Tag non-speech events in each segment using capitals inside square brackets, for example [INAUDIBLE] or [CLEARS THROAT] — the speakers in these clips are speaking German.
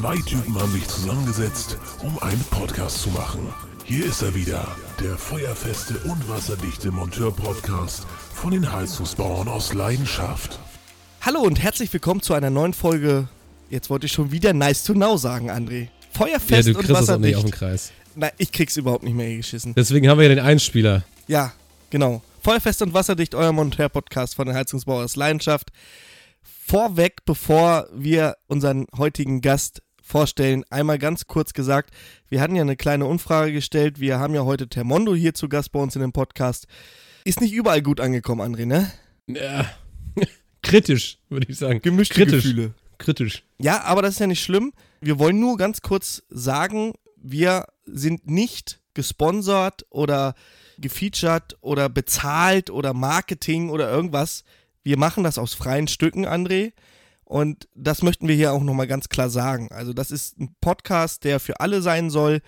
Zwei Typen haben sich zusammengesetzt, um einen Podcast zu machen. Hier ist er wieder, der feuerfeste und wasserdichte Monteur-Podcast von den Heizungsbauern aus Leidenschaft. Hallo und herzlich willkommen zu einer neuen Folge. Jetzt wollte ich schon wieder Nice to Know sagen, André. Feuerfest ja, du und kriegst das auch nicht wasserdicht. auf den Kreis. Nein, ich krieg's überhaupt nicht mehr geschissen. Deswegen haben wir ja den Einspieler. Ja, genau. Feuerfest und wasserdicht, euer Monteur-Podcast von den Heizungsbauern aus Leidenschaft. Vorweg, bevor wir unseren heutigen Gast vorstellen, einmal ganz kurz gesagt, wir hatten ja eine kleine Umfrage gestellt. Wir haben ja heute Termondo hier zu Gast bei uns in dem Podcast. Ist nicht überall gut angekommen, André, ne? Ja. [LAUGHS] Kritisch, würde ich sagen. Gemischte Kritisch. Gefühle. Kritisch. Ja, aber das ist ja nicht schlimm. Wir wollen nur ganz kurz sagen, wir sind nicht gesponsert oder gefeatured oder bezahlt oder Marketing oder irgendwas. Wir machen das aus freien Stücken, André. Und das möchten wir hier auch nochmal ganz klar sagen. Also das ist ein Podcast, der für alle sein soll.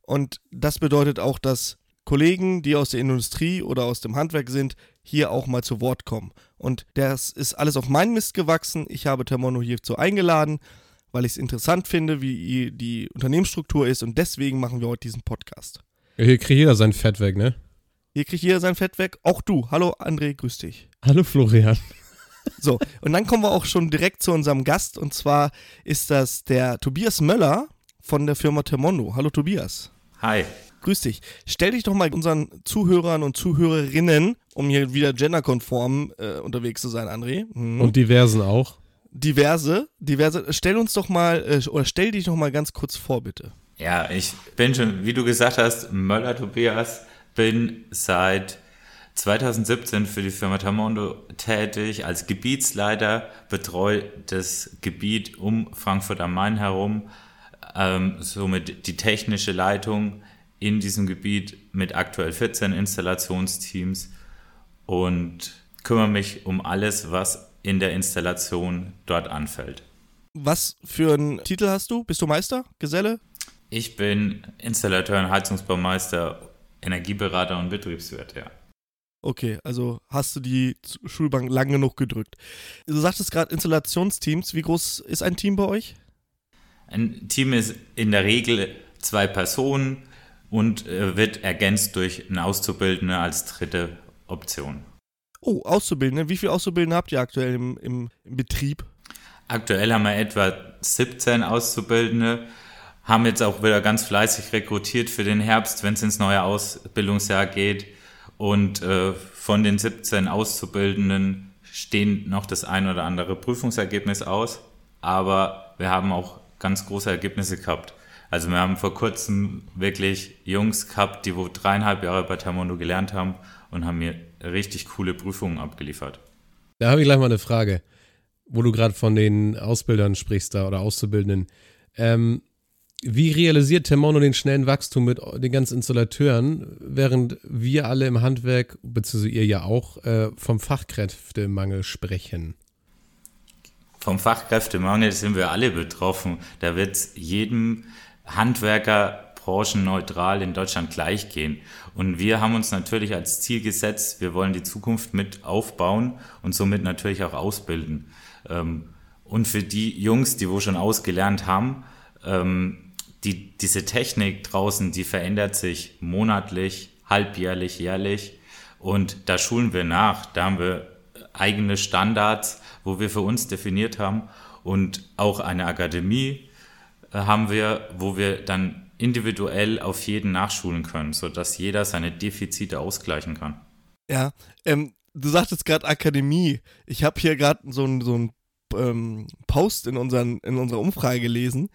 Und das bedeutet auch, dass Kollegen, die aus der Industrie oder aus dem Handwerk sind, hier auch mal zu Wort kommen. Und das ist alles auf meinen Mist gewachsen. Ich habe Termono hierzu eingeladen, weil ich es interessant finde, wie die Unternehmensstruktur ist. Und deswegen machen wir heute diesen Podcast. Ja, hier kriegt jeder sein Fett weg, ne? Hier kriegt jeder sein Fett weg. Auch du. Hallo André, grüß dich. Hallo Florian. So, und dann kommen wir auch schon direkt zu unserem Gast. Und zwar ist das der Tobias Möller von der Firma Termondo. Hallo Tobias. Hi. Grüß dich. Stell dich doch mal unseren Zuhörern und Zuhörerinnen, um hier wieder genderkonform äh, unterwegs zu sein, André. Mhm. Und diversen auch. diverse, diverse. Stell uns doch mal, äh, oder stell dich doch mal ganz kurz vor, bitte. Ja, ich bin schon, wie du gesagt hast, Möller Tobias, bin seit 2017 für die Firma Tamondo tätig als Gebietsleiter, betreue das Gebiet um Frankfurt am Main herum, ähm, somit die technische Leitung in diesem Gebiet mit aktuell 14 Installationsteams und kümmere mich um alles, was in der Installation dort anfällt. Was für einen Titel hast du? Bist du Meister? Geselle? Ich bin Installateur und Heizungsbaumeister, Energieberater und Betriebswirt, ja. Okay, also hast du die Schulbank lang genug gedrückt. Du sagtest gerade Installationsteams. Wie groß ist ein Team bei euch? Ein Team ist in der Regel zwei Personen und äh, wird ergänzt durch einen Auszubildende als dritte Option. Oh, Auszubildende. Wie viele Auszubildende habt ihr aktuell im, im, im Betrieb? Aktuell haben wir etwa 17 Auszubildende, haben jetzt auch wieder ganz fleißig rekrutiert für den Herbst, wenn es ins neue Ausbildungsjahr geht. Und äh, von den 17 Auszubildenden stehen noch das ein oder andere Prüfungsergebnis aus. Aber wir haben auch ganz große Ergebnisse gehabt. Also wir haben vor kurzem wirklich Jungs gehabt, die wo dreieinhalb Jahre bei Termondo gelernt haben und haben mir richtig coole Prüfungen abgeliefert. Da habe ich gleich mal eine Frage, wo du gerade von den Ausbildern sprichst da oder Auszubildenden. Ähm, wie realisiert Termono den schnellen Wachstum mit den ganzen Installateuren, während wir alle im Handwerk, beziehungsweise ihr ja auch, äh, vom Fachkräftemangel sprechen? Vom Fachkräftemangel sind wir alle betroffen. Da wird es jedem Handwerker branchenneutral in Deutschland gleich gehen. Und wir haben uns natürlich als Ziel gesetzt, wir wollen die Zukunft mit aufbauen und somit natürlich auch ausbilden. Ähm, Und für die Jungs, die wo schon ausgelernt haben, ähm, die, diese Technik draußen, die verändert sich monatlich, halbjährlich, jährlich. Und da schulen wir nach. Da haben wir eigene Standards, wo wir für uns definiert haben. Und auch eine Akademie äh, haben wir, wo wir dann individuell auf jeden nachschulen können, sodass jeder seine Defizite ausgleichen kann. Ja, ähm, du sagtest gerade Akademie. Ich habe hier gerade so ein, so ähm, Post in, unseren, in unserer Umfrage gelesen.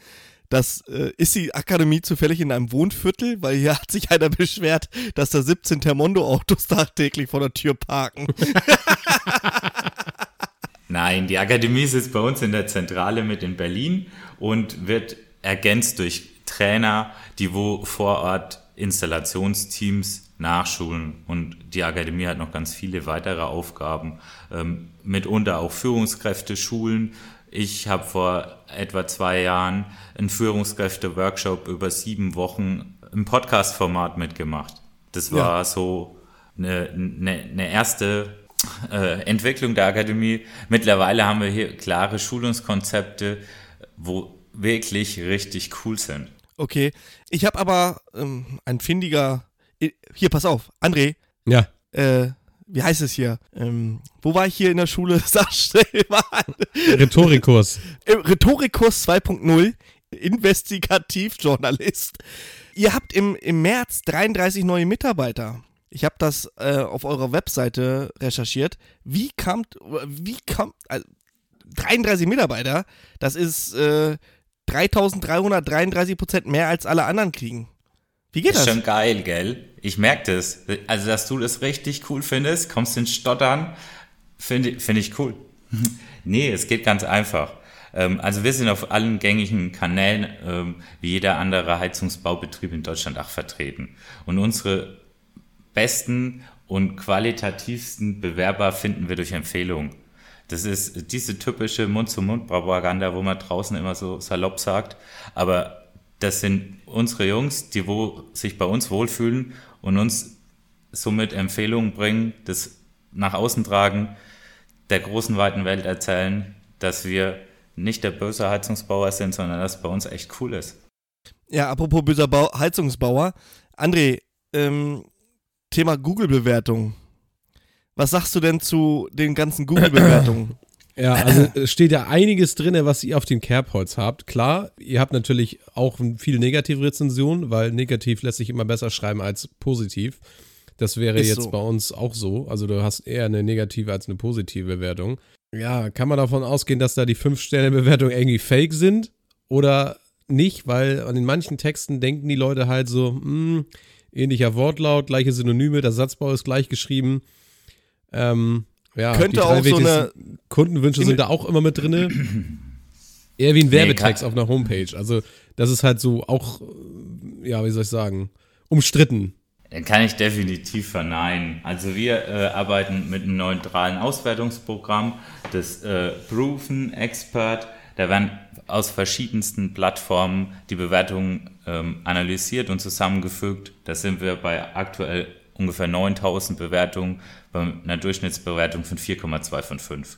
Das äh, ist die Akademie zufällig in einem Wohnviertel, weil hier hat sich einer beschwert, dass da 17 Termondo-Autos tagtäglich vor der Tür parken. [LAUGHS] Nein, die Akademie sitzt bei uns in der Zentrale mit in Berlin und wird ergänzt durch Trainer, die wo vor Ort Installationsteams nachschulen. Und die Akademie hat noch ganz viele weitere Aufgaben, ähm, mitunter auch Führungskräfte schulen. Ich habe vor etwa zwei Jahren einen Führungskräfte-Workshop über sieben Wochen im Podcast-Format mitgemacht. Das war Ja. so eine, eine, eine erste äh, Entwicklung der Akademie. Mittlerweile haben wir hier klare Schulungskonzepte, wo wirklich richtig cool sind. Okay. Ich habe aber ähm, ein findiger. Hier, pass auf, André. Ja. Äh, wie heißt es hier? Ähm, wo war ich hier in der Schule? [LAUGHS] Sag schnell mal. Rhetorikkurs. Rhetorikkurs 2.0. Investigativjournalist. Ihr habt im, im März 33 neue Mitarbeiter. Ich habe das äh, auf eurer Webseite recherchiert. Wie kam, wie kam, also 33 Mitarbeiter, das ist äh, 3333 Prozent mehr als alle anderen kriegen. Wie geht das? Ist schon geil, gell? Ich merke das. Also, dass du das richtig cool findest, kommst ins Stottern, finde find ich cool. [LAUGHS] nee, es geht ganz einfach. Ähm, also wir sind auf allen gängigen Kanälen, ähm, wie jeder andere Heizungsbaubetrieb in Deutschland auch vertreten. Und unsere besten und qualitativsten Bewerber finden wir durch Empfehlungen. Das ist diese typische Mund-zu-Mund-Propaganda, wo man draußen immer so salopp sagt. Aber das sind unsere Jungs, die wo sich bei uns wohlfühlen und uns somit Empfehlungen bringen, das nach außen tragen, der großen weiten Welt erzählen, dass wir nicht der böse Heizungsbauer sind, sondern dass es bei uns echt cool ist. Ja, apropos böser Bau Heizungsbauer. André, ähm, Thema Google-Bewertung. Was sagst du denn zu den ganzen Google-Bewertungen? [CLEARS THROAT] Ja, [LAUGHS] also es steht ja einiges drin, was ihr auf dem Kerbholz habt. Klar, ihr habt natürlich auch viel negative Rezensionen, weil negativ lässt sich immer besser schreiben als positiv. Das wäre Ist jetzt so. bei uns auch so. Also du hast eher eine negative als eine positive Bewertung. Ja, kann man davon ausgehen, dass da die 5-Sterne-Bewertungen irgendwie fake sind oder nicht? Weil an den manchen Texten denken die Leute halt so, mh, hm, ähnlicher Wortlaut, gleiche Synonyme, der Satzbau ist gleich geschrieben. Ähm, ja, Könnte auch so eine. Kundenwünsche sind da auch immer mit drin. [CLEARS THROAT] Eher wie ein Werbetext nee, auf einer Homepage. Also, das ist halt so auch, ja, wie soll ich sagen, umstritten. Kann ich definitiv verneinen. Also wir äh, arbeiten mit einem neutralen Auswertungsprogramm, das äh, Proven Expert. Da werden aus verschiedensten Plattformen die Bewertungen ähm, analysiert und zusammengefügt. Da sind wir bei aktuell ungefähr 9000 Bewertungen bei einer Durchschnittsbewertung von 4,2 von 5.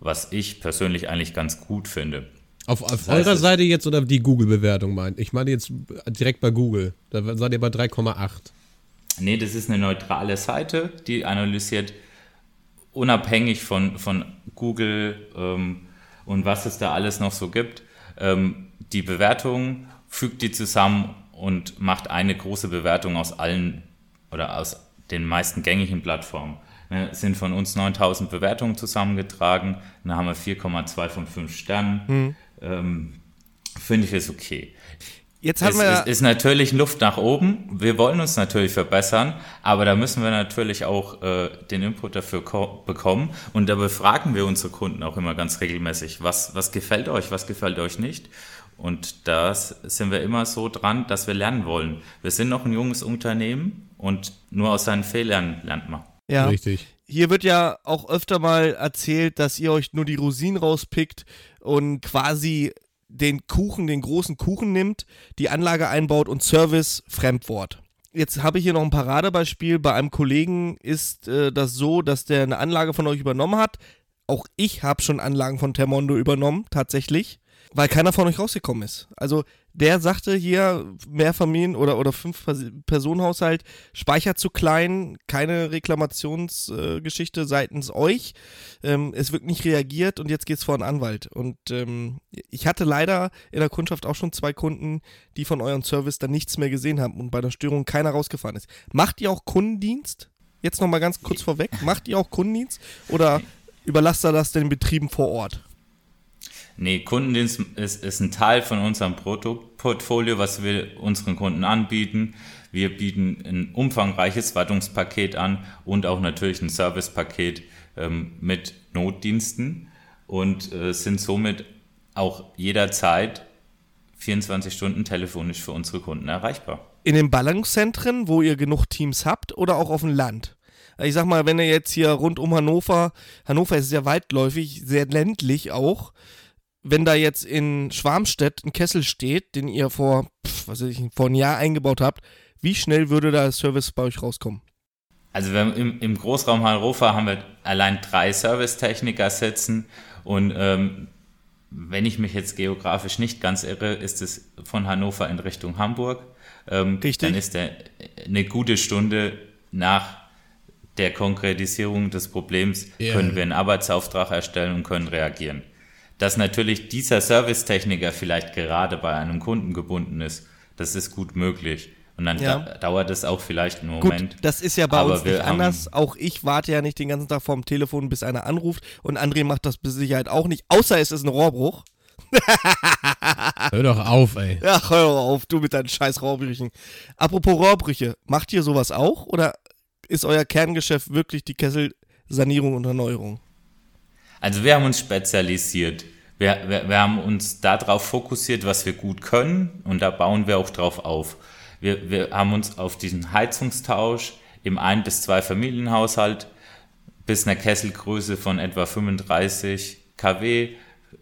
Was ich persönlich eigentlich ganz gut finde. Auf, auf das heißt, eurer Seite jetzt oder die Google-Bewertung meint? Ich meine jetzt direkt bei Google. Da seid ihr bei 3,8. Nee, das ist eine neutrale Seite, die analysiert unabhängig von, von Google ähm, und was es da alles noch so gibt, ähm, die Bewertung, fügt die zusammen und macht eine große Bewertung aus allen oder aus den meisten gängigen Plattformen. Ne, sind von uns 9000 Bewertungen zusammengetragen, dann haben wir 4,2 von 5 Sternen. Mhm. Ähm, Finde ich es okay. Jetzt haben es, wir es ist natürlich Luft nach oben. Wir wollen uns natürlich verbessern, aber da müssen wir natürlich auch äh, den Input dafür bekommen. Und da befragen wir unsere Kunden auch immer ganz regelmäßig, was, was gefällt euch, was gefällt euch nicht. Und da sind wir immer so dran, dass wir lernen wollen. Wir sind noch ein junges Unternehmen und nur aus seinen Fehlern lernt man. Ja, richtig. Hier wird ja auch öfter mal erzählt, dass ihr euch nur die Rosinen rauspickt und quasi den Kuchen, den großen Kuchen nimmt, die Anlage einbaut und Service Fremdwort. Jetzt habe ich hier noch ein Paradebeispiel. Bei einem Kollegen ist äh, das so, dass der eine Anlage von euch übernommen hat. Auch ich habe schon Anlagen von Termondo übernommen, tatsächlich weil keiner von euch rausgekommen ist. Also der sagte hier, Mehrfamilien- oder, oder Fünf-Personen-Haushalt, Speicher zu klein, keine Reklamationsgeschichte äh, seitens euch. Ähm, es wird nicht reagiert und jetzt geht es vor einen Anwalt. Und ähm, ich hatte leider in der Kundschaft auch schon zwei Kunden, die von eurem Service dann nichts mehr gesehen haben und bei der Störung keiner rausgefahren ist. Macht ihr auch Kundendienst? Jetzt nochmal ganz kurz vorweg. Macht ihr auch Kundendienst oder überlasst ihr das den Betrieben vor Ort? Nee, Kundendienst ist, ist ein Teil von unserem Produktportfolio, was wir unseren Kunden anbieten. Wir bieten ein umfangreiches Wartungspaket an und auch natürlich ein Servicepaket ähm, mit Notdiensten und äh, sind somit auch jederzeit 24 Stunden telefonisch für unsere Kunden erreichbar. In den Ballungszentren, wo ihr genug Teams habt oder auch auf dem Land? Ich sag mal, wenn ihr jetzt hier rund um Hannover, Hannover ist sehr weitläufig, sehr ländlich auch, wenn da jetzt in Schwarmstedt ein Kessel steht, den ihr vor, pf, was weiß ich, vor einem Jahr eingebaut habt, wie schnell würde da Service bei euch rauskommen? Also wir im, im Großraum Hannover haben wir allein drei Servicetechniker sitzen und ähm, wenn ich mich jetzt geografisch nicht ganz irre, ist es von Hannover in Richtung Hamburg. Ähm, Richtig. Dann ist der eine gute Stunde nach der Konkretisierung des Problems, Ja. können wir einen Arbeitsauftrag erstellen und können reagieren. Dass natürlich dieser Servicetechniker vielleicht gerade bei einem Kunden gebunden ist, das ist gut möglich. Und dann Ja. da, dauert es auch vielleicht einen Gut, Moment. das ist ja bei Aber uns nicht haben- anders. Auch ich warte ja nicht den ganzen Tag vorm Telefon, bis einer anruft. Und André macht das mit Sicherheit auch nicht, außer es ist ein Rohrbruch. Hör doch auf, ey. [LAUGHS] Ach, hör doch auf, du mit deinen scheiß Rohrbrüchen. Apropos Rohrbrüche, macht ihr sowas auch? Oder ist euer Kerngeschäft wirklich die Kesselsanierung und Erneuerung? Also wir haben uns spezialisiert. Wir, wir, wir haben uns darauf fokussiert, was wir gut können und da bauen wir auch drauf auf. Wir, wir haben uns auf diesen Heizungstausch im Ein- bis Zwei-Familienhaushalt bis einer Kesselgröße von etwa 35 kW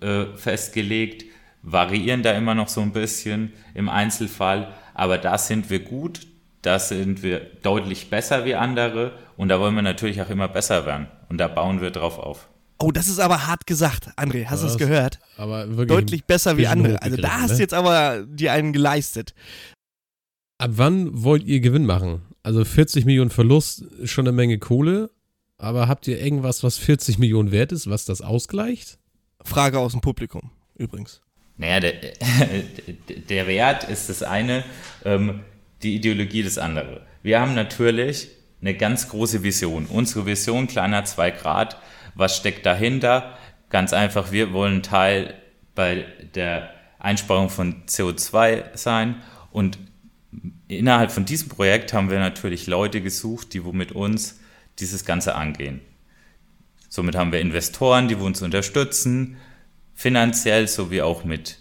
äh, festgelegt, variieren da immer noch so ein bisschen im Einzelfall, aber da sind wir gut, da sind wir deutlich besser wie andere und da wollen wir natürlich auch immer besser werden und da bauen wir drauf auf. Oh, das ist aber hart gesagt, André. Hast du es gehört? Aber wirklich Deutlich besser wie andere. Also da hochgegriffen, hast du ne? jetzt aber dir einen geleistet. Ab wann wollt ihr Gewinn machen? Also 40 Millionen Verlust ist schon eine Menge Kohle, aber habt ihr irgendwas, was 40 Millionen wert ist, was das ausgleicht? Frage aus dem Publikum, übrigens. Naja, der, [LAUGHS] der Wert ist das eine, ähm, die Ideologie das andere. Wir haben natürlich eine ganz große Vision. Unsere Vision, kleiner 2 Grad, was steckt dahinter? Ganz einfach, wir wollen Teil bei der Einsparung von CO2 sein und innerhalb von diesem Projekt haben wir natürlich Leute gesucht, die mit uns dieses Ganze angehen. Somit haben wir Investoren, die uns unterstützen, finanziell sowie auch mit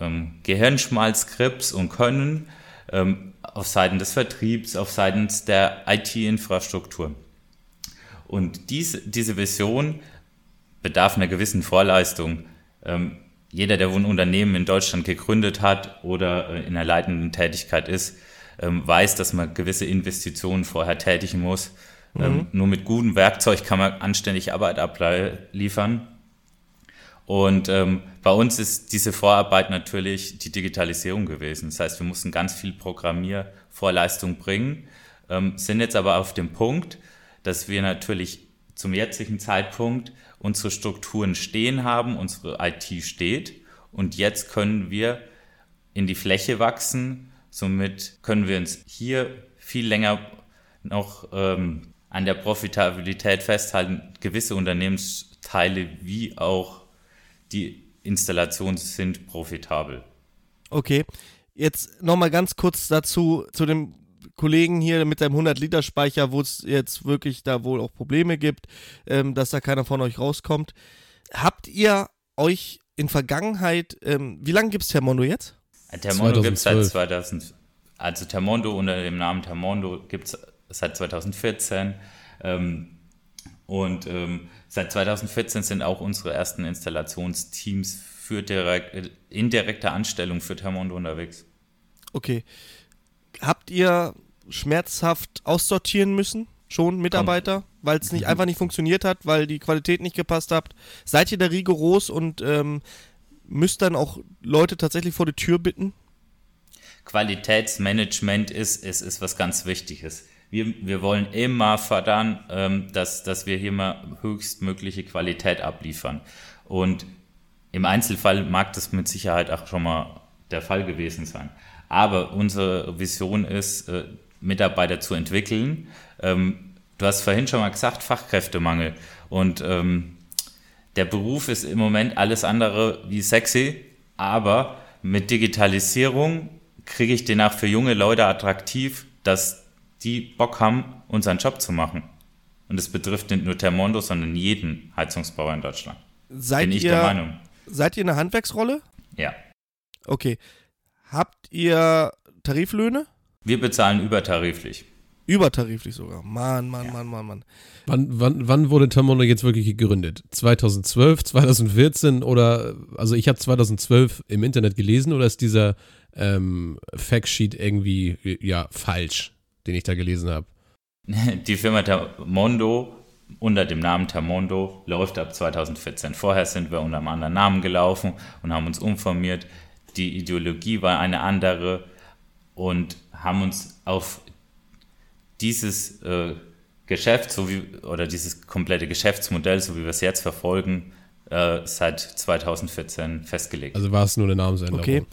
ähm, Gehirnschmalz, Krips und Können ähm, auf Seiten des Vertriebs, auf Seiten der IT-Infrastruktur. Und diese, diese Vision bedarf einer gewissen Vorleistung. Ähm, jeder, der ein Unternehmen in Deutschland gegründet hat oder äh, in einer leitenden Tätigkeit ist, ähm, weiß, dass man gewisse Investitionen vorher tätigen muss. Ähm, nur mit gutem Werkzeug kann man anständig Arbeit abliefern. Und ähm, bei uns ist diese Vorarbeit natürlich die Digitalisierung gewesen. Das heißt, wir mussten ganz viel Programmiervorleistung bringen, ähm, sind jetzt aber auf dem Punkt, dass wir natürlich zum jetzigen Zeitpunkt unsere Strukturen stehen haben, unsere IT steht und jetzt können wir in die Fläche wachsen. Somit können wir uns hier viel länger noch ähm, an der Profitabilität festhalten. Gewisse Unternehmensteile wie auch die Installationen sind profitabel. Okay, jetzt nochmal ganz kurz dazu, zu dem Kollegen hier mit seinem 100-Liter-Speicher, wo es jetzt wirklich da wohl auch Probleme gibt, ähm, dass da keiner von euch rauskommt. Habt ihr euch in Vergangenheit, ähm, wie lange gibt es Thermondo jetzt? Thermondo gibt es seit 2012. 2000, also Thermondo unter dem Namen Thermondo gibt es seit 2014. Ähm, und ähm, seit 2014 sind auch unsere ersten Installationsteams für direkt, äh, in direkter Anstellung für Thermondo unterwegs. Okay. Habt ihr schmerzhaft aussortieren müssen? Schon Mitarbeiter, weil es nicht einfach nicht funktioniert hat, weil die Qualität nicht gepasst hat. Seid ihr da rigoros und ähm, müsst dann auch Leute tatsächlich vor die Tür bitten? Qualitätsmanagement ist, ist, ist was ganz Wichtiges. Wir, wir wollen immer fördern, ähm, dass, dass wir hier mal höchstmögliche Qualität abliefern. Und im Einzelfall mag das mit Sicherheit auch schon mal der Fall gewesen sein. Aber unsere Vision ist, äh, Mitarbeiter zu entwickeln. Ähm, du hast vorhin schon mal gesagt, Fachkräftemangel. Und ähm, der Beruf ist im Moment alles andere wie sexy, aber mit Digitalisierung kriege ich den auch für junge Leute attraktiv, dass die Bock haben, unseren Job zu machen. Und es betrifft nicht nur Thermondo, sondern jeden Heizungsbauer in Deutschland. Seid Bin ich ihr, der Meinung. Seid ihr eine Handwerksrolle? Ja. Okay. Habt ihr Tariflöhne? Wir bezahlen übertariflich. Übertariflich sogar. Mann, Mann, Mann, Mann, Mann. Wann, wann, wann wurde Thermondo jetzt wirklich gegründet? 2012, 2014 oder, also ich habe 2012 im Internet gelesen oder ist dieser ähm, Factsheet irgendwie, ja, falsch, den ich da gelesen habe? [LAUGHS] Die Firma Thermondo unter dem Namen Termondo läuft ab 2014. Vorher sind wir unter einem anderen Namen gelaufen und haben uns umformiert. Die Ideologie war eine andere und haben uns auf dieses äh, Geschäft so wie, oder dieses komplette Geschäftsmodell, so wie wir es jetzt verfolgen, äh, seit 2014 festgelegt. Also war es nur eine Namensänderung. Okay.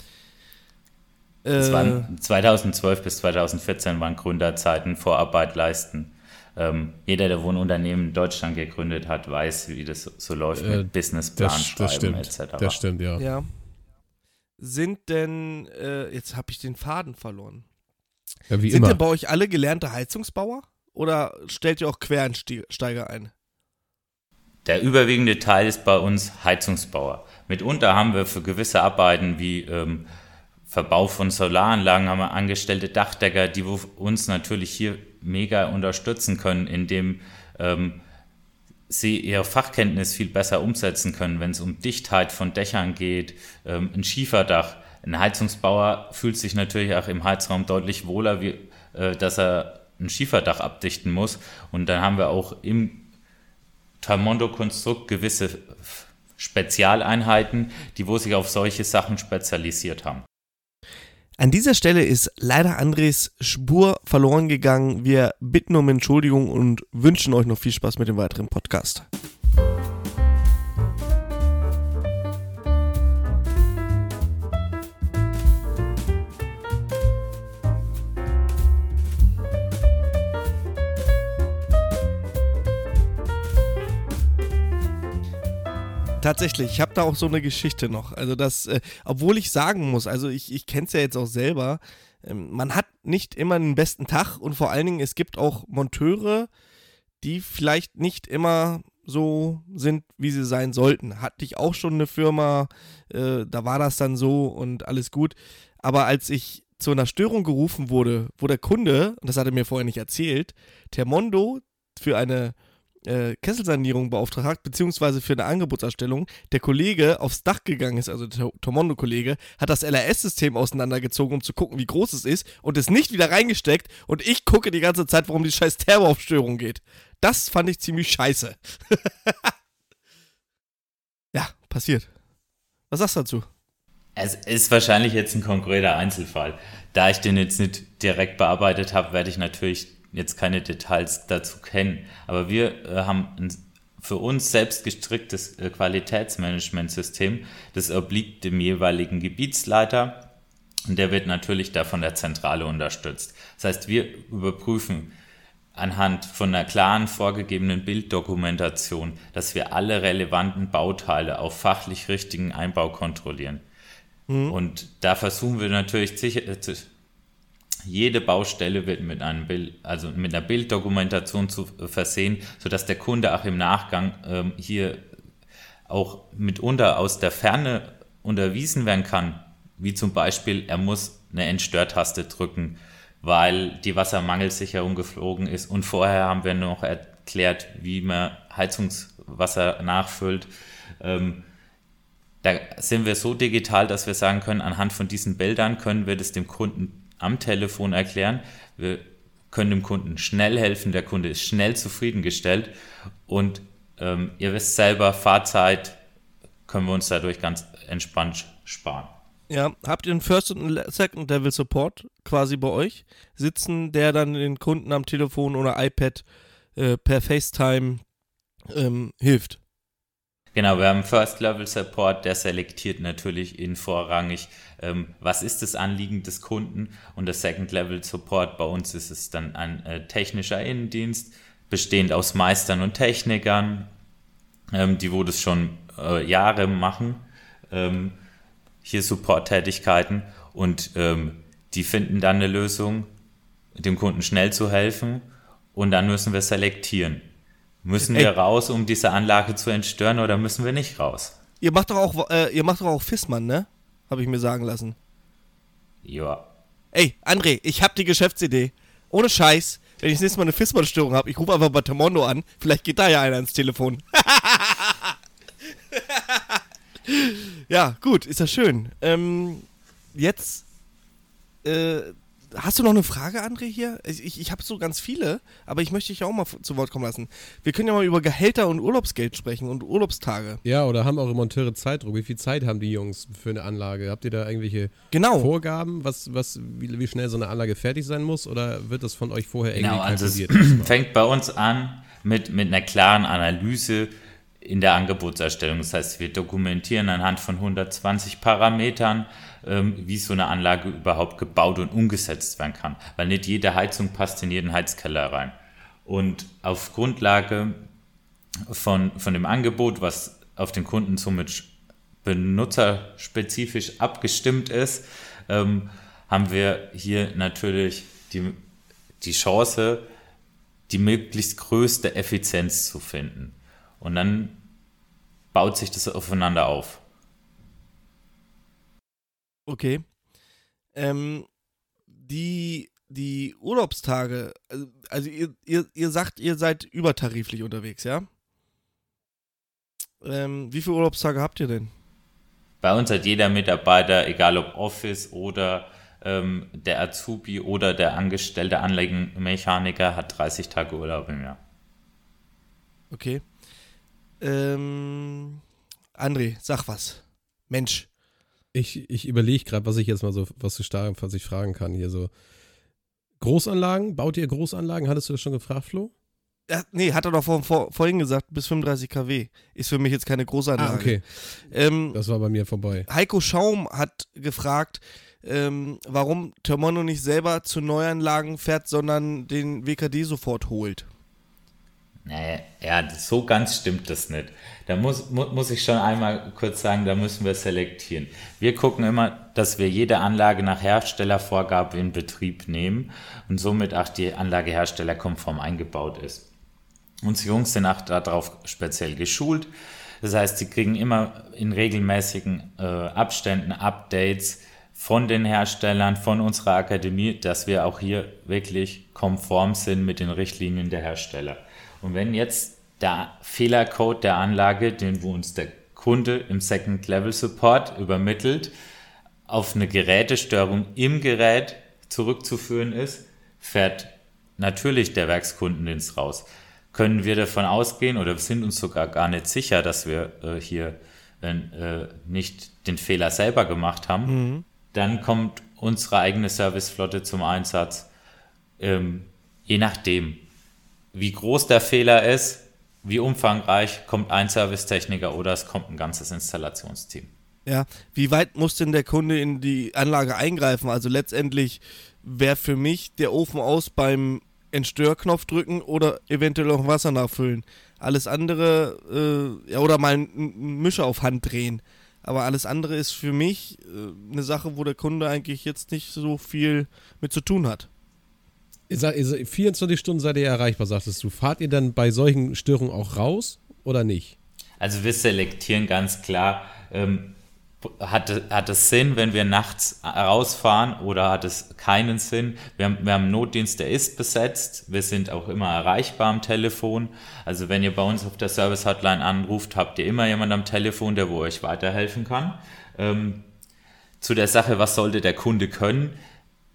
Es Äh, waren 2012 bis 2014 waren Gründerzeiten, Vorarbeit leisten. Ähm, jeder, der Wohnunternehmen in Deutschland gegründet hat, weiß, wie das so läuft Äh, mit Businessplan Das, schreiben das stimmt. etc. Das stimmt, ja. ja. Sind denn, äh, jetzt habe ich den Faden verloren. Ja wie Sind immer. denn bei euch alle gelernte Heizungsbauer? Oder stellt ihr auch Quereinsteiger ein? Der überwiegende Teil ist bei uns Heizungsbauer. Mitunter haben wir für gewisse Arbeiten wie ähm, Verbau von Solaranlagen haben wir angestellte Dachdecker, die wo- uns natürlich hier mega unterstützen können, indem ähm, sie ihre Fachkenntnis viel besser umsetzen können, wenn es um Dichtheit von Dächern geht, ähm, ein Schieferdach. Ein Heizungsbauer fühlt sich natürlich auch im Heizraum deutlich wohler, wie, äh, dass er ein Schieferdach abdichten muss. Und dann haben wir auch im Talmondo-Konstrukt gewisse Spezialeinheiten, die wo sich auf solche Sachen spezialisiert haben. An dieser Stelle ist leider Andres Spur verloren gegangen. Wir bitten um Entschuldigung und wünschen euch noch viel Spaß mit dem weiteren Podcast. Tatsächlich, ich habe da auch so eine Geschichte noch. Also das, äh, obwohl ich sagen muss, also ich, ich kenne es ja jetzt auch selber, ähm, man hat nicht immer den besten Tag und vor allen Dingen, es gibt auch Monteure, die vielleicht nicht immer so sind, wie sie sein sollten. Hatte ich auch schon eine Firma, äh, da war das dann so und alles gut. Aber als ich zu einer Störung gerufen wurde, wo der Kunde, und das hat er mir vorher nicht erzählt, Termondo für eine äh, Kesselsanierung beauftragt beziehungsweise für eine Angebotserstellung, der Kollege aufs Dach gegangen ist, also der Tomondo-Kollege, hat das LRS-System auseinandergezogen, um zu gucken, wie groß es ist, und es nicht wieder reingesteckt. Und ich gucke die ganze Zeit, warum die scheiß Terroraufstörung geht. Das fand ich ziemlich scheiße. [LAUGHS] ja, passiert. Was sagst du dazu? Es ist wahrscheinlich jetzt ein konkreter Einzelfall. Da ich den jetzt nicht direkt bearbeitet habe, werde ich natürlich jetzt keine Details dazu kennen. Aber wir äh, haben ein für uns selbst gestricktes äh, Qualitätsmanagementsystem. Das obliegt dem jeweiligen Gebietsleiter und der wird natürlich da von der Zentrale unterstützt. Das heißt, wir überprüfen anhand von einer klaren vorgegebenen Bilddokumentation, dass wir alle relevanten Bauteile auf fachlich richtigen Einbau kontrollieren. Und da versuchen wir natürlich sicher, äh, zu- jede Baustelle wird mit einem Bild, also mit einer Bilddokumentation zu äh, versehen, sodass der Kunde auch im Nachgang ähm, hier auch mitunter aus der Ferne unterwiesen werden kann, wie zum Beispiel, er muss eine Entstörtaste drücken, weil die Wassermangelsicherung geflogen ist. Und vorher haben wir noch erklärt, wie man Heizungswasser nachfüllt. Ähm, da sind wir so digital, dass wir sagen können, anhand von diesen Bildern können wir das dem Kunden am Telefon erklären. Wir können dem Kunden schnell helfen, der Kunde ist schnell zufriedengestellt und ähm, ihr wisst selber, Fahrzeit können wir uns dadurch ganz entspannt sparen. Ja, habt ihr einen First und Second Level Support quasi bei euch sitzen, der dann den Kunden am Telefon oder iPad äh, per FaceTime ähm, hilft? Genau, wir haben First Level Support, der selektiert natürlich in vorrangig, ähm, was ist das Anliegen des Kunden? Und der Second Level Support, bei uns ist es dann ein äh, technischer Innendienst, bestehend aus Meistern und Technikern, ähm, die wo das schon äh, Jahre machen, ähm, hier Support-Tätigkeiten. Und ähm, die finden dann eine Lösung, dem Kunden schnell zu helfen. Und dann müssen wir selektieren. Müssen Ey. wir raus, um diese Anlage zu entstören oder müssen wir nicht raus? Ihr macht doch auch, äh, ihr macht doch auch Fissmann, ne? Habe ich mir sagen lassen. Ja. Ey, André, ich hab die Geschäftsidee. Ohne Scheiß, wenn ich das nächste Mal eine Fissmann-Störung habe, ich rufe einfach bei Tamondo an. Vielleicht geht da ja einer ans Telefon. [LAUGHS] ja, gut, ist ja schön. Ähm, jetzt äh, hast du noch eine Frage, André, hier? Ich, ich, ich habe so ganz viele, aber ich möchte dich auch mal zu Wort kommen lassen. Wir können ja mal über Gehälter und Urlaubsgeld sprechen und Urlaubstage. Ja, oder haben eure Monteure Zeitdruck? Wie viel Zeit haben die Jungs für eine Anlage? Habt ihr da irgendwelche Genau. Vorgaben, was, was, wie, wie schnell so eine Anlage fertig sein muss? Oder wird das von euch vorher irgendwie Genau, also es kalkuliert? fängt bei uns an mit, mit einer klaren Analyse in der Angebotserstellung. Das heißt, wir dokumentieren anhand von 120 Parametern, ähm, wie so eine Anlage überhaupt gebaut und umgesetzt werden kann. Weil nicht jede Heizung passt in jeden Heizkeller rein. Und auf Grundlage von, von dem Angebot, was auf den Kunden somit benutzerspezifisch abgestimmt ist, ähm, haben wir hier natürlich die, die Chance, die möglichst größte Effizienz zu finden. Und dann baut sich das aufeinander auf. Okay. Ähm, die, die Urlaubstage, also- also ihr, ihr, ihr sagt, ihr seid übertariflich unterwegs, ja? Ähm, wie viele Urlaubstage habt ihr denn? Bei uns hat jeder Mitarbeiter, egal ob Office oder ähm, der Azubi oder der angestellte Anlagenmechaniker, hat 30 Tage Urlaub im Jahr. Okay. Ähm, André, sag was. Mensch. Ich, ich überlege gerade, was ich jetzt mal so, was ich, was ich fragen kann hier so. Großanlagen, baut ihr Großanlagen? Hattest du das schon gefragt, Flo? Ja, nee, hat er doch vor, vor, vorhin gesagt, bis 35 kW. Ist für mich jetzt keine große Anlage. Ah, okay. Ähm, Das war bei mir vorbei. Heiko Schaum hat gefragt, ähm, warum Termono nicht selber zu Neuanlagen fährt, sondern den WKD sofort holt. Nee, ja, so ganz stimmt das nicht. Da muss, mu muss ich schon einmal kurz sagen, da müssen wir selektieren. Wir gucken immer, dass wir jede Anlage nach Herstellervorgabe in Betrieb nehmen und somit auch die Anlage herstellerkonform eingebaut ist. Unsere Jungs sind auch darauf speziell geschult. Das heißt, sie kriegen immer in regelmäßigen äh, Abständen Updates von den Herstellern, von unserer Akademie, dass wir auch hier wirklich konform sind mit den Richtlinien der Hersteller. Und wenn jetzt der Fehlercode der Anlage, den wo uns der Kunde im Second Level Support übermittelt, auf eine Gerätestörung im Gerät zurückzuführen ist, fährt natürlich der Werkskundendienst raus. Können wir davon ausgehen oder sind uns sogar gar nicht sicher, dass wir äh, hier äh, nicht den Fehler selber gemacht haben, dann kommt unsere eigene Serviceflotte zum Einsatz. Ähm, je nachdem, wie groß der Fehler ist, wie umfangreich, kommt ein Servicetechniker oder es kommt ein ganzes Installationsteam. Ja, wie weit muss denn der Kunde in die Anlage eingreifen? Also letztendlich wäre für mich der Ofen aus beim Entstörknopf drücken oder eventuell noch Wasser nachfüllen. Alles andere, äh, ja, oder mal einen Mischer auf Hand drehen. Aber alles andere ist für mich äh, eine Sache, wo der Kunde eigentlich jetzt nicht so viel mit zu tun hat. Ihr seid, ihr seid, 24 Stunden seid ihr erreichbar, sagtest du. Fahrt ihr dann bei solchen Störungen auch raus oder nicht? Also wir selektieren ganz klar, ähm, hat, hat es Sinn, wenn wir nachts rausfahren oder hat es keinen Sinn? Wir haben, wir haben einen Notdienst, der ist besetzt. Wir sind auch immer erreichbar am Telefon. Also wenn ihr bei uns auf der Service-Hotline anruft, habt ihr immer jemanden am Telefon, der wo euch weiterhelfen kann. Ähm, zu der Sache, was sollte der Kunde können?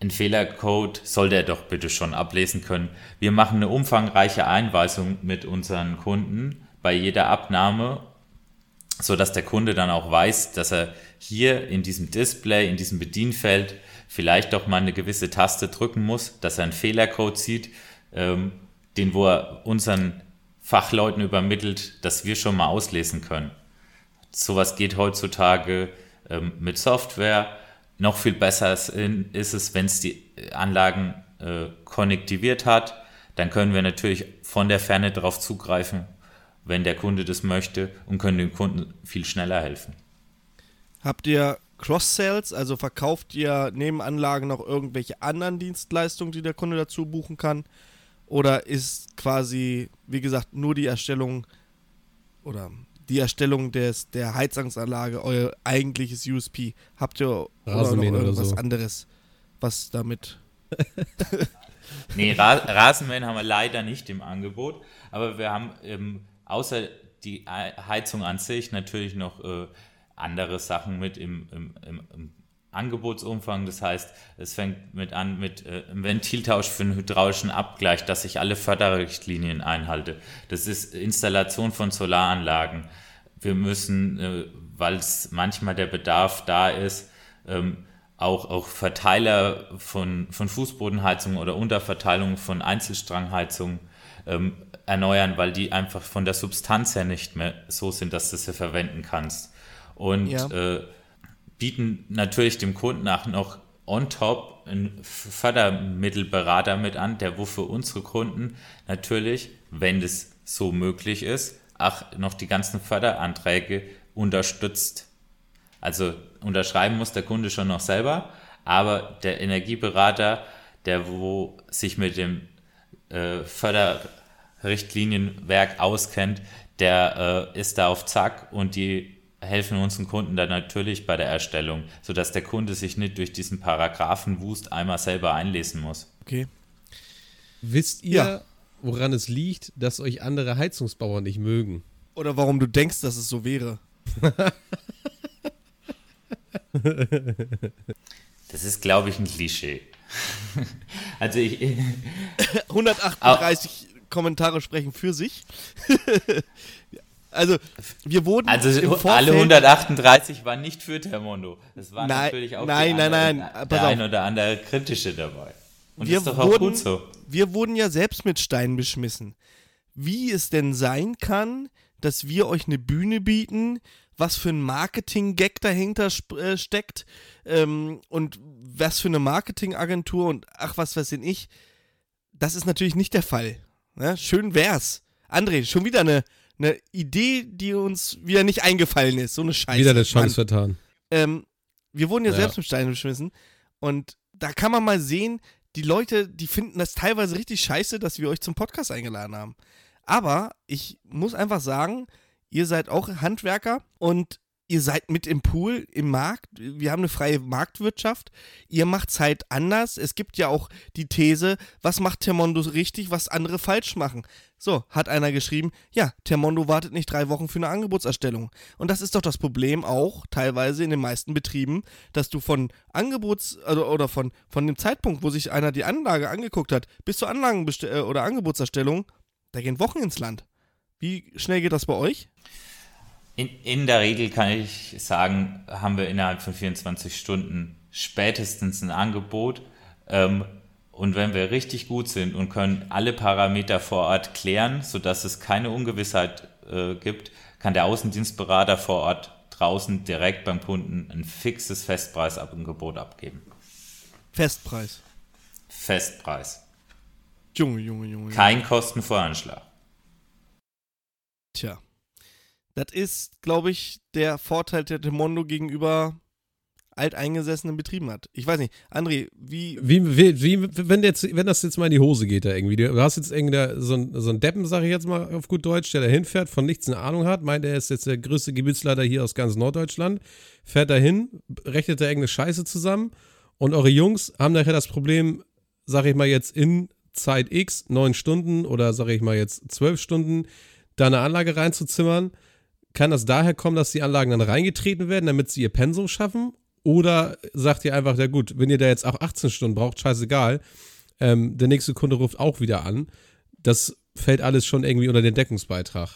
Ein Fehlercode sollte er doch bitte schon ablesen können. Wir machen eine umfangreiche Einweisung mit unseren Kunden bei jeder Abnahme, so dass der Kunde dann auch weiß, dass er hier in diesem Display, in diesem Bedienfeld vielleicht doch mal eine gewisse Taste drücken muss, dass er einen Fehlercode sieht, ähm, den wo er unseren Fachleuten übermittelt, dass wir schon mal auslesen können. Sowas geht heutzutage ähm, mit Software. Noch viel besser ist, es, wenn es die Anlagen äh, konnektiviert hat. Dann können wir natürlich von der Ferne darauf zugreifen, wenn der Kunde das möchte und können dem Kunden viel schneller helfen. Habt ihr Cross-Sales, also verkauft ihr neben Anlagen noch irgendwelche anderen Dienstleistungen, die der Kunde dazu buchen kann? Oder ist quasi, wie gesagt, nur die Erstellung oder die Erstellung des, der Heizungsanlage euer eigentliches USP? Habt ihr oder noch Rasenmähen oder irgendwas so. anderes, was damit [LAUGHS] Nee, Ra Rasenmähen haben wir leider nicht im Angebot, aber wir haben ähm, außer die Heizung an sich natürlich noch äh, andere Sachen mit im, im, im, im Angebotsumfang. Das heißt, es fängt mit an mit äh, einem Ventiltausch für einen hydraulischen Abgleich, dass ich alle Förderrichtlinien einhalte. Das ist Installation von Solaranlagen. Wir müssen, äh, weil es manchmal der Bedarf da ist, ähm, auch, auch Verteiler von, von Fußbodenheizungen oder Unterverteilung von Einzelstrangheizungen ähm, erneuern, weil die einfach von der Substanz her nicht mehr so sind, dass du sie verwenden kannst. Und Ja. äh, bieten natürlich dem Kunden auch noch on top einen Fördermittelberater mit an, der wo für unsere Kunden natürlich, wenn das so möglich ist, auch noch die ganzen Förderanträge unterstützt. Also unterschreiben muss der Kunde schon noch selber, aber der Energieberater, der wo sich mit dem äh, Förderrichtlinienwerk auskennt, der äh, ist da auf Zack und die helfen unseren Kunden dann natürlich bei der Erstellung, sodass der Kunde sich nicht durch diesen Paragraphenwust einmal selber einlesen muss. Okay. Wisst ihr, Ja. woran es liegt, dass euch andere Heizungsbauer nicht mögen? Oder warum du denkst, dass es so wäre. Das ist, glaube ich, ein Klischee. [LAUGHS] also ich, [LAUGHS] 138 Kommentare sprechen für sich. [LAUGHS] also, wir wurden also im Vorfeld, alle 138 waren nicht für Termondo. Das waren Nein, natürlich auch nein, die nein, anderen, nein, der ein oder andere kritische dabei. Und wir das ist doch auch wurden, gut so. wir wurden ja selbst mit Steinen beschmissen. Wie es denn sein kann, dass wir euch eine Bühne bieten, was für ein Marketing-Gag dahinter äh, steckt ähm, und was für eine Marketingagentur und ach, was weiß denn ich. Das ist natürlich nicht der Fall. Ne? Schön wär's. André, schon wieder eine, eine Idee, die uns wieder nicht eingefallen ist. So eine Scheiße. Wieder eine. Chance vertan. ähm, wir wurden ja, Ja. selbst mit Steinen beschmissen und da kann man mal sehen, die Leute, die finden das teilweise richtig scheiße, dass wir euch zum Podcast eingeladen haben. Aber ich muss einfach sagen, ihr seid auch Handwerker und ihr seid mit im Pool, im Markt. Wir haben eine freie Marktwirtschaft. Ihr macht es halt anders. Es gibt ja auch die These, was macht Termondo richtig, was andere falsch machen. So, hat einer geschrieben, ja, Termondo wartet nicht drei Wochen für eine Angebotserstellung. Und das ist doch das Problem auch teilweise in den meisten Betrieben, dass du von Angebots- also, oder von, von dem Zeitpunkt, wo sich einer die Anlage angeguckt hat, bis zur Anlagenbest äh, oder Angebotserstellung, da gehen Wochen ins Land. Wie schnell geht das bei euch? In, in der Regel kann ich sagen, haben wir innerhalb von 24 Stunden spätestens ein Angebot. Ähm, und wenn wir richtig gut sind und können alle Parameter vor Ort klären, sodass es keine Ungewissheit äh, gibt, kann der Außendienstberater vor Ort draußen direkt beim Kunden ein fixes Festpreisangebot abgeben. Festpreis. Festpreis. Junge, Junge, Junge. Junge. Kein Kostenvoranschlag. Tja. Das ist, glaube ich, der Vorteil, der Temondo gegenüber alteingesessenen Betrieben hat. Ich weiß nicht, André, wie. Wie, wie, wie wenn, jetzt, wenn das jetzt mal in die Hose geht, da irgendwie. Du hast jetzt irgendwie so einen so Deppen, sag ich jetzt mal auf gut Deutsch, der da hinfährt, von nichts eine Ahnung hat, meint, er ist jetzt der größte Gebietsleiter hier aus ganz Norddeutschland, fährt da hin, rechnet da irgendeine Scheiße zusammen und eure Jungs haben nachher das Problem, sag ich mal jetzt in Zeit X, neun Stunden oder sag ich mal jetzt zwölf Stunden, da eine Anlage reinzuzimmern. Kann das daher kommen, dass die Anlagen dann reingetreten werden, damit sie ihr Pensum schaffen? Oder sagt ihr einfach, ja gut, wenn ihr da jetzt auch 18 Stunden braucht, scheißegal, ähm, der nächste Kunde ruft auch wieder an. Das fällt alles schon irgendwie unter den Deckungsbeitrag.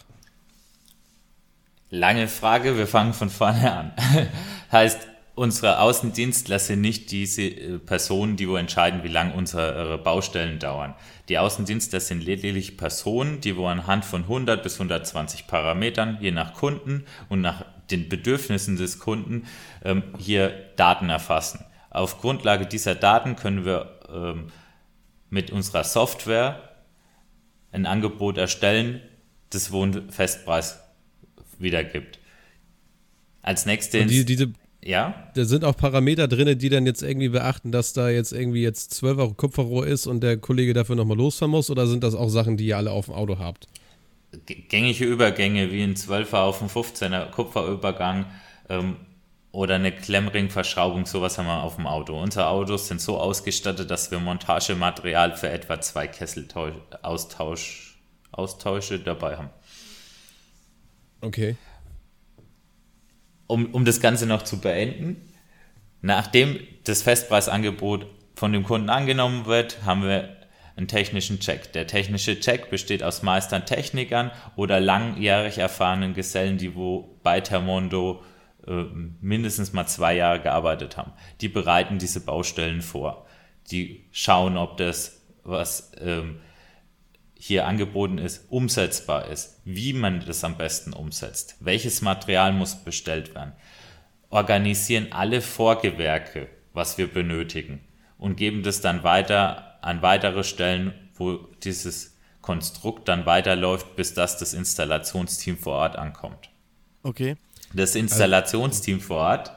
Lange Frage, wir fangen von vorne an. [LAUGHS] heißt, unsere Außendienstler sind nicht diese äh, Personen, die wo entscheiden, wie lange unsere Baustellen dauern. Die Außendienstler sind lediglich Personen, die wo anhand von 100 bis 120 Parametern, je nach Kunden und nach den Bedürfnissen des Kunden, ähm, hier Daten erfassen. Auf Grundlage dieser Daten können wir ähm, mit unserer Software ein Angebot erstellen, das wo einen Festpreis wiedergibt. Als nächstes, Und die, diese, ja, da sind auch Parameter drin, die dann jetzt irgendwie beachten, dass da jetzt irgendwie jetzt 12 Euro Kupferrohr ist und der Kollege dafür nochmal losfahren muss? Oder sind das auch Sachen, die ihr alle auf dem Auto habt? gängige Übergänge wie ein 12er auf einen 15er Kupferübergang ähm, oder eine Klemmringverschraubung, sowas haben wir auf dem Auto. Unsere Autos sind so ausgestattet, dass wir Montagematerial für etwa zwei Kesselaustausch, Austausche dabei haben. Okay. Um, um das Ganze noch zu beenden, Nachdem das Festpreisangebot von dem Kunden angenommen wird, haben wir einen technischen Check. Der technische Check besteht aus Meistern, Technikern oder langjährig erfahrenen Gesellen, die wo bei Termondo äh, mindestens mal zwei Jahre gearbeitet haben. Die bereiten diese Baustellen vor. Die schauen, ob das, was ähm, hier angeboten ist, umsetzbar ist, wie man das am besten umsetzt, welches Material muss bestellt werden, organisieren alle Vorgewerke, was wir benötigen und geben das dann weiter an weitere Stellen, wo dieses Konstrukt dann weiterläuft, bis das das Installationsteam vor Ort ankommt. Okay. Das Installationsteam vor Ort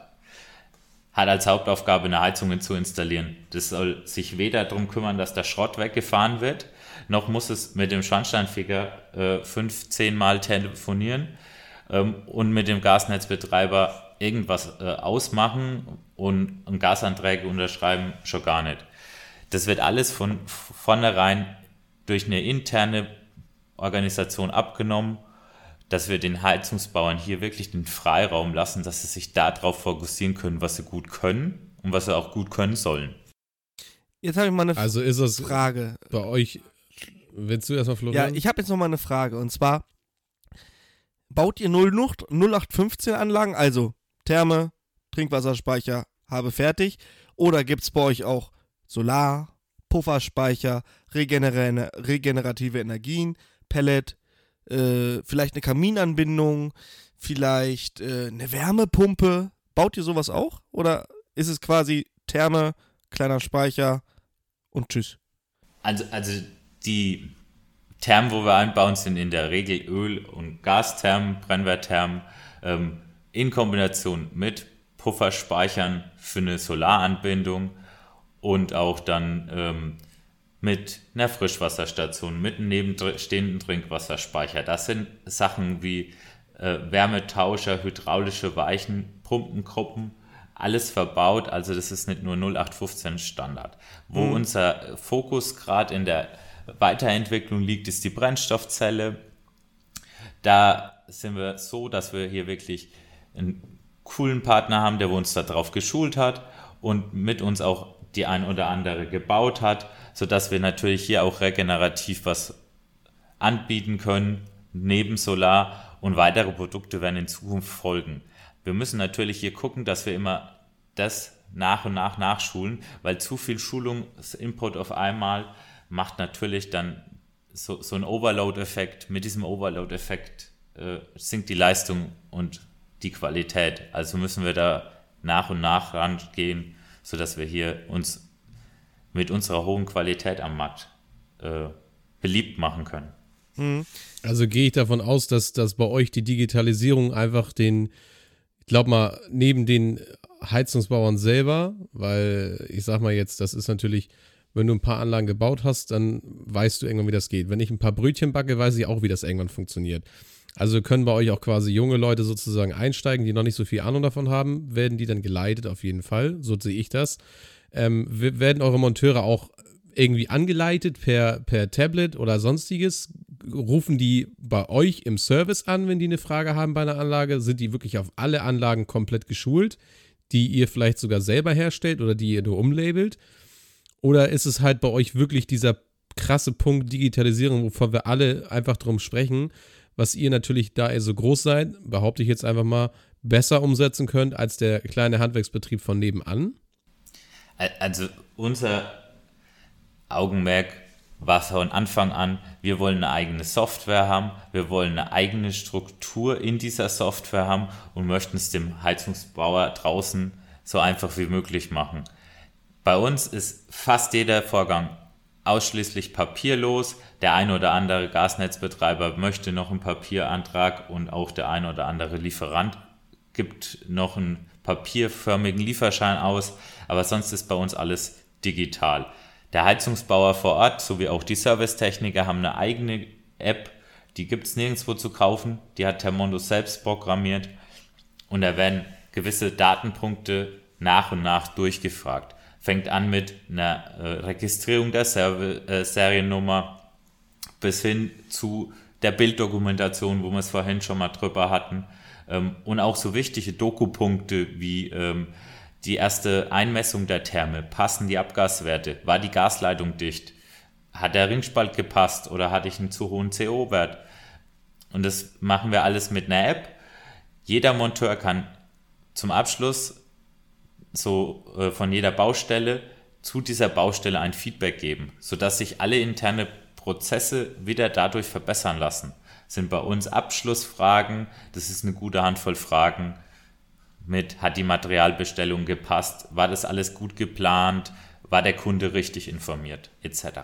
hat als Hauptaufgabe, eine Heizung zu installieren. Das soll sich weder darum kümmern, dass der Schrott weggefahren wird, noch muss es mit dem Schornsteinfeger äh, fünf, zehn Mal telefonieren ähm, und mit dem Gasnetzbetreiber irgendwas äh, ausmachen und, und Gasanträge unterschreiben, schon gar nicht. Das wird alles von vornherein durch eine interne Organisation abgenommen, dass wir den Heizungsbauern hier wirklich den Freiraum lassen, dass sie sich darauf fokussieren können, was sie gut können und was sie auch gut können sollen. Jetzt habe ich mal eine Also ist es Frage. bei euch, willst du erstmal, Ja, Florian? ich habe jetzt noch mal eine Frage. Und zwar, baut ihr 0 0815 Anlagen, also Therme, Trinkwasserspeicher, habe fertig? Oder gibt es bei euch auch Solar, Pufferspeicher, regenera regenerative Energien, Pellet, äh, vielleicht eine Kaminanbindung, vielleicht äh, eine Wärmepumpe? Baut ihr sowas auch? Oder ist es quasi Therme, kleiner Speicher und tschüss? Also, also die Thermen, wo wir einbauen, sind in der Regel Öl- und Gasthermen, Brennwertthermen, ähm, in Kombination mit Pufferspeichern für eine Solaranbindung und auch dann ähm, mit einer Frischwasserstation, mit einem nebenstehenden Trinkwasserspeicher. Das sind Sachen wie äh, Wärmetauscher, hydraulische Weichen, Pumpengruppen, alles verbaut. Also das ist nicht nur 0815 Standard. Wo unser Fokus gerade in der Weiterentwicklung liegt, ist die Brennstoffzelle. Da sind wir so, dass wir hier wirklich einen coolen Partner haben, der uns darauf geschult hat und mit uns auch die ein oder andere gebaut hat, sodass wir natürlich hier auch regenerativ was anbieten können, neben Solar und weitere Produkte werden in Zukunft folgen. Wir müssen natürlich hier gucken, dass wir immer das nach und nach nachschulen, weil zu viel Schulungsinput auf einmal macht natürlich dann so, so einen Overload-Effekt. Mit diesem Overload-Effekt äh, sinkt die Leistung und die Qualität. Also müssen wir da nach und nach rangehen, sodass wir hier uns mit unserer hohen Qualität am Markt äh, beliebt machen können. Also gehe ich davon aus, dass, dass bei euch die Digitalisierung einfach den, ich glaube mal, neben den Heizungsbauern selber, weil ich sag mal jetzt, das ist natürlich, wenn du ein paar Anlagen gebaut hast, dann weißt du irgendwann, wie das geht. Wenn ich ein paar Brötchen backe, weiß ich auch, wie das irgendwann funktioniert. Also können bei euch auch quasi junge Leute sozusagen einsteigen, die noch nicht so viel Ahnung davon haben, werden die dann geleitet auf jeden Fall, so sehe ich das. Ähm, werden eure Monteure auch irgendwie angeleitet per, per Tablet oder sonstiges? Rufen die bei euch im Service an, wenn die eine Frage haben bei einer Anlage? Sind die wirklich auf alle Anlagen komplett geschult, die ihr vielleicht sogar selber herstellt oder die ihr nur umlabelt? Oder ist es halt bei euch wirklich dieser krasse Punkt Digitalisierung, wovon wir alle einfach drum sprechen, was ihr natürlich, da ihr so groß seid, behaupte ich jetzt einfach mal, besser umsetzen könnt als der kleine Handwerksbetrieb von nebenan? Al- Also unser Augenmerk war von Anfang an, wir wollen eine eigene Software haben, wir wollen eine eigene Struktur in dieser Software haben und möchten es dem Heizungsbauer draußen so einfach wie möglich machen. Bei uns ist fast jeder Vorgang ausschließlich papierlos. Der ein oder andere Gasnetzbetreiber möchte noch einen Papierantrag und auch der ein oder andere Lieferant gibt noch einen papierförmigen Lieferschein aus, aber sonst ist bei uns alles digital. Der Heizungsbauer vor Ort sowie auch die Servicetechniker haben eine eigene App, die gibt es nirgendwo zu kaufen, die hat Termondo selbst programmiert und da werden gewisse Datenpunkte nach und nach durchgefragt. Fängt an mit einer äh, Registrierung der Serve, äh, Seriennummer bis hin zu der Bilddokumentation, wo wir es vorhin schon mal drüber hatten. Ähm, und auch so wichtige Dokupunkte wie ähm, die erste Einmessung der Therme, passen die Abgaswerte, war die Gasleitung dicht, hat der Ringspalt gepasst oder hatte ich einen zu hohen CO-Wert? Und das machen wir alles mit einer App. Jeder Monteur kann zum Abschluss so äh, von jeder Baustelle zu dieser Baustelle ein Feedback geben, sodass sich alle interne Prozesse wieder dadurch verbessern lassen. Das sind bei uns Abschlussfragen, das ist eine gute Handvoll Fragen mit, hat die Materialbestellung gepasst, war das alles gut geplant, war der Kunde richtig informiert, etc.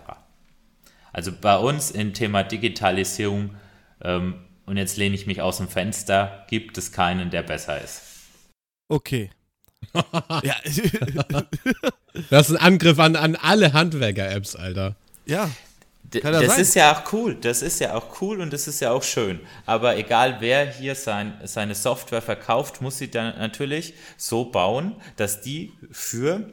Also bei uns im Thema Digitalisierung, ähm, und jetzt lehne ich mich aus dem Fenster, gibt es keinen, der besser ist. Okay. Ja. [LAUGHS] das ist ein Angriff an, an alle Handwerker-Apps, Alter. Ja. das sein. ist ja auch cool, das ist ja auch cool und das ist ja auch schön. Aber egal wer hier sein, seine Software verkauft, muss sie dann natürlich so bauen, dass die für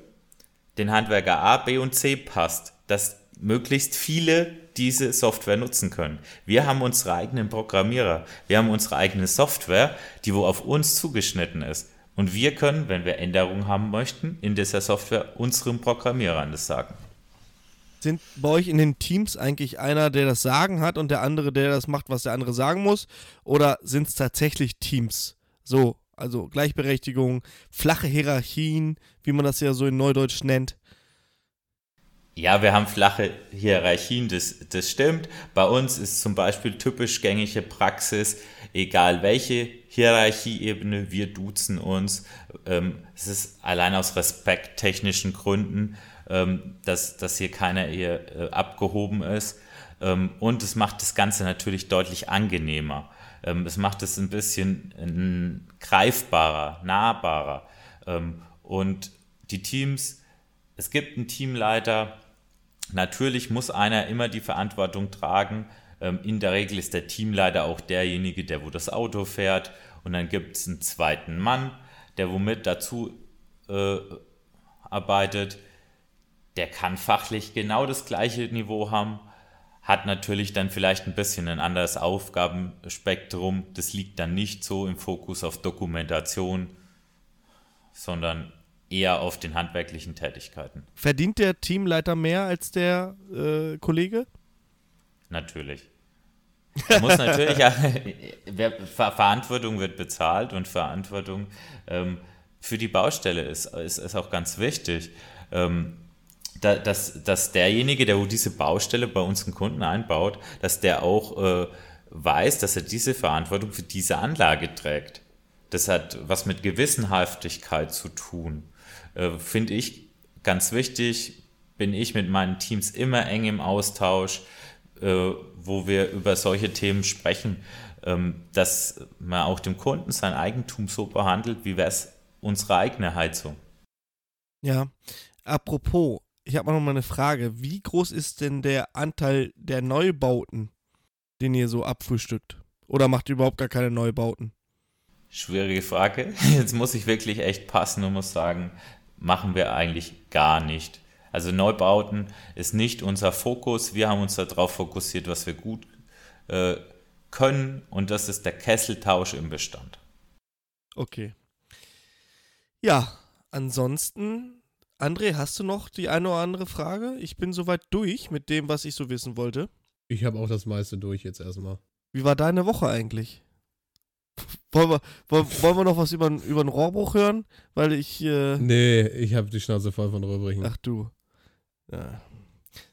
den Handwerker A, B und C passt. Dass möglichst viele diese Software nutzen können. Wir haben unsere eigenen Programmierer, wir haben unsere eigene Software, die wo auf uns zugeschnitten ist. Und wir können, wenn wir Änderungen haben möchten, in dieser Software unseren Programmierern das sagen. Sind bei euch in den Teams eigentlich einer, der das Sagen hat und der andere, der das macht, was der andere sagen muss? Oder sind es tatsächlich Teams? So, also Gleichberechtigung, flache Hierarchien, wie man das ja so in Neudeutsch nennt. Ja, wir haben flache Hierarchien, das, das stimmt. Bei uns ist zum Beispiel typisch gängige Praxis, egal welche Hierarchieebene, wir duzen uns. Ähm, es ist allein aus respekttechnischen Gründen, ähm, dass, dass hier keiner eher äh, abgehoben ist. Ähm, und es macht das Ganze natürlich deutlich angenehmer. Ähm, es macht es ein bisschen äh, greifbarer, nahbarer. Ähm, und die Teams, es gibt einen Teamleiter, Natürlich muss einer immer die Verantwortung tragen. Ähm, in der Regel ist der Teamleiter auch derjenige, der wo das Auto fährt. Und dann gibt es einen zweiten Mann, der womit dazu äh, arbeitet. Der kann fachlich genau das gleiche Niveau haben, hat natürlich dann vielleicht ein bisschen ein anderes Aufgabenspektrum. Das liegt dann nicht so im Fokus auf Dokumentation, sondern eher auf den handwerklichen Tätigkeiten. Verdient der Teamleiter mehr als der äh, Kollege? Natürlich. Muss natürlich, [LAUGHS] ja, Verantwortung wird bezahlt und Verantwortung ähm, für die Baustelle ist, ist, ist auch ganz wichtig. Ähm, da, dass, dass derjenige, der wo diese Baustelle bei unseren Kunden einbaut, dass der auch äh, weiß, dass er diese Verantwortung für diese Anlage trägt. Das hat was mit Gewissenhaftigkeit zu tun äh, finde ich ganz wichtig, bin ich mit meinen Teams immer eng im Austausch, äh, wo wir über solche Themen sprechen, ähm, dass man auch dem Kunden sein Eigentum so behandelt, wie wäre es unsere eigene Heizung. Ja, apropos, ich habe noch mal eine Frage. Wie groß ist denn der Anteil der Neubauten, den ihr so abfrühstückt? Oder macht ihr überhaupt gar keine Neubauten? Schwierige Frage. [LAUGHS] Jetzt muss ich wirklich echt passen und muss sagen, machen wir eigentlich gar nicht. Also Neubauten ist nicht unser Fokus. Wir haben uns darauf fokussiert, was wir gut äh, können und das ist der Kesseltausch im Bestand. Okay. Ja, ansonsten, André, hast du noch die eine oder andere Frage? Ich bin soweit durch mit dem, was ich so wissen wollte. Ich habe auch das meiste durch jetzt erstmal. Wie war deine Woche eigentlich? [LAUGHS] Wollen wir, wollen, wollen wir noch was über, über einen Rohrbruch hören? Weil ich. Äh nee, ich habe die Schnauze voll von Rohrbrechen. Ach du. Ja.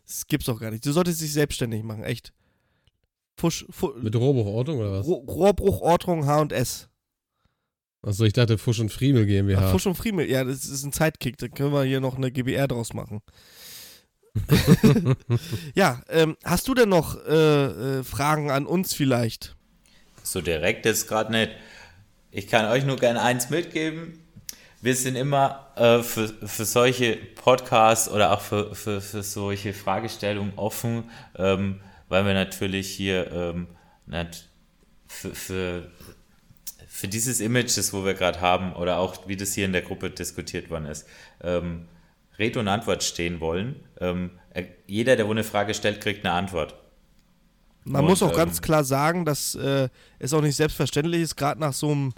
Das gibt's doch gar nicht. Du solltest dich selbstständig machen, echt. Fusch, Fusch, Mit Rohrbruchortung oder was? Rohrbruchortung H&S. Achso, ich dachte Fusch und Friemel GmbH. Ach, Fusch und Friemel, ja, das ist ein Zeitkick. Da können wir hier noch eine GBR draus machen. [LAUGHS] ja, ähm, hast du denn noch äh, äh, Fragen an uns vielleicht? So direkt ist gerade nicht. Ich kann euch nur gerne eins mitgeben. Wir sind immer äh, für, für solche Podcasts oder auch für, für, für solche Fragestellungen offen, ähm, weil wir natürlich hier ähm, nicht für, für, für dieses Image, das wo wir gerade haben, oder auch wie das hier in der Gruppe diskutiert worden ist, ähm, Rede und Antwort stehen wollen. Ähm, jeder, der wo eine Frage stellt, kriegt eine Antwort. Man und, muss auch ähm, ganz klar sagen, dass äh, es auch nicht selbstverständlich ist, gerade nach so einem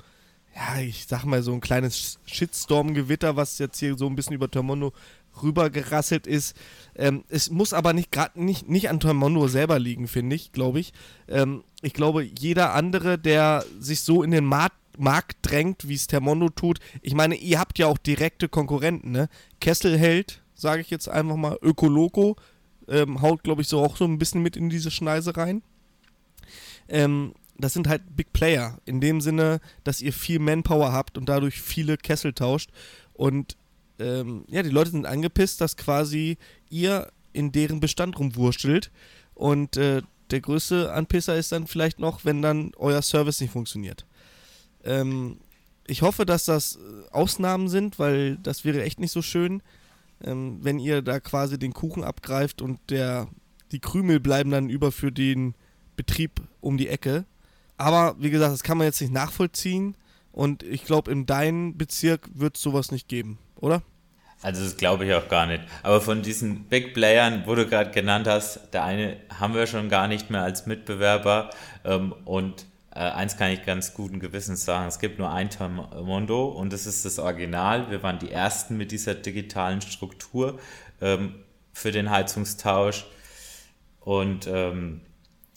ja, ich sag mal, so ein kleines Shitstorm-Gewitter, was jetzt hier so ein bisschen über Termondo rübergerasselt ist. Ähm, es muss aber nicht gerade nicht, nicht an Termondo selber liegen, finde ich, glaube ich. Ähm, ich glaube, jeder andere, der sich so in den Markt, Markt drängt, wie es Termondo tut, ich meine, ihr habt ja auch direkte Konkurrenten, ne? Kesselheld, sage ich jetzt einfach mal, Ökoloko, ähm, haut, glaube ich, so auch so ein bisschen mit in diese Schneise rein. Ähm, das sind halt Big Player, in dem Sinne, dass ihr viel Manpower habt und dadurch viele Kessel tauscht. Und ähm, ja, die Leute sind angepisst, dass quasi ihr in deren Bestand rumwurschtelt. Und äh, der größte Anpisser ist dann vielleicht noch, wenn dann euer Service nicht funktioniert. Ähm, ich hoffe, dass das äh, Ausnahmen sind, weil das wäre echt nicht so schön, ähm, wenn ihr da quasi den Kuchen abgreift und der, die Krümel bleiben dann über für den Betrieb um die Ecke. Aber wie gesagt, das kann man jetzt nicht nachvollziehen. Und ich glaube, in deinem Bezirk wird es sowas nicht geben, oder? Also das glaube ich auch gar nicht. Aber von diesen Big Playern, wo du gerade genannt hast, der eine haben wir schon gar nicht mehr als Mitbewerber. Ähm, und äh, eins kann ich ganz guten Gewissens sagen, es gibt nur ein Mondo und das ist das Original. Wir waren die Ersten mit dieser digitalen Struktur ähm, für den Heizungstausch und ähm,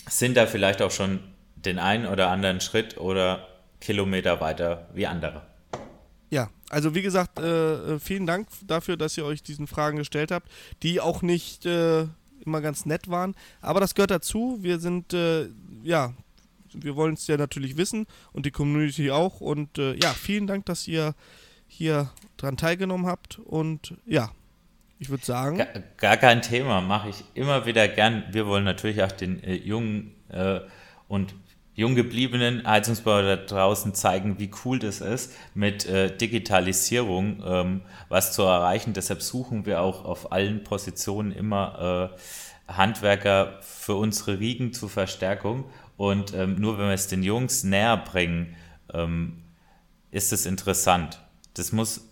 sind da vielleicht auch schon den einen oder anderen Schritt oder Kilometer weiter wie andere. Ja, also wie gesagt, äh, äh, vielen Dank dafür, dass ihr euch diesen Fragen gestellt habt, die auch nicht äh, immer ganz nett waren. Aber das gehört dazu. Wir sind, äh, ja, wir wollen es ja natürlich wissen und die Community auch. Und äh, ja, vielen Dank, dass ihr hier dran teilgenommen habt. Und ja, ich würde sagen. Gar, gar, kein Thema, mache ich immer wieder gern. Wir wollen natürlich auch den äh, jungen und jung gebliebenen Heizungsbauer da draußen zeigen, wie cool das ist, mit äh, Digitalisierung ähm, was zu erreichen. Deshalb suchen wir auch auf allen Positionen immer äh, Handwerker für unsere Riegen zur Verstärkung. Und ähm, nur wenn wir es den Jungs näher bringen, ähm, ist es interessant. Das muss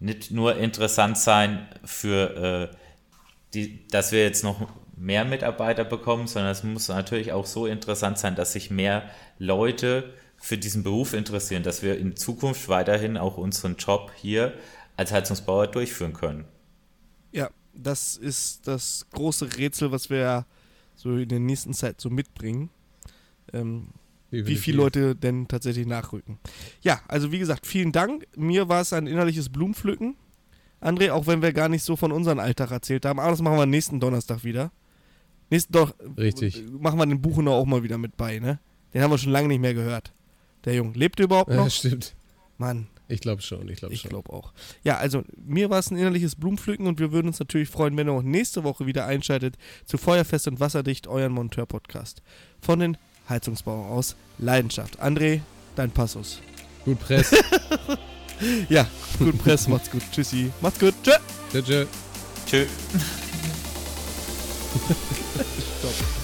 nicht nur interessant sein für äh, die, dass wir jetzt noch mehr Mitarbeiter bekommen, sondern es muss natürlich auch so interessant sein, dass sich mehr Leute für diesen Beruf interessieren, dass wir in Zukunft weiterhin auch unseren Job hier als Heizungsbauer durchführen können. Ja, das ist das große Rätsel, was wir so in der nächsten Zeit so mitbringen. Ähm, wie viele Leute denn tatsächlich nachrücken. Ja, also wie gesagt, vielen Dank. Mir war es ein innerliches Blumenpflücken. André, auch wenn wir gar nicht so von unserem Alltag erzählt haben, aber das machen wir nächsten Donnerstag wieder. Nächsten doch. Richtig. Machen wir den Buchener auch mal wieder mit bei, ne? Den haben wir schon lange nicht mehr gehört. Der Junge. Lebt er überhaupt noch? Ja, stimmt. Mann. Ich glaube schon, ich glaube schon. Ich glaube auch. Ja, also mir war es ein innerliches Blumenpflücken und wir würden uns natürlich freuen, wenn ihr auch nächste Woche wieder einschaltet zu Feuerfest und Wasserdicht, euren Monteur-Podcast. Von den Heizungsbauern aus Leidenschaft. André, dein Passus. Gut Press. [LAUGHS] ja, gut Press, macht's gut. Tschüssi. Macht's gut. Tschö. Tschö. Tschö. Stop.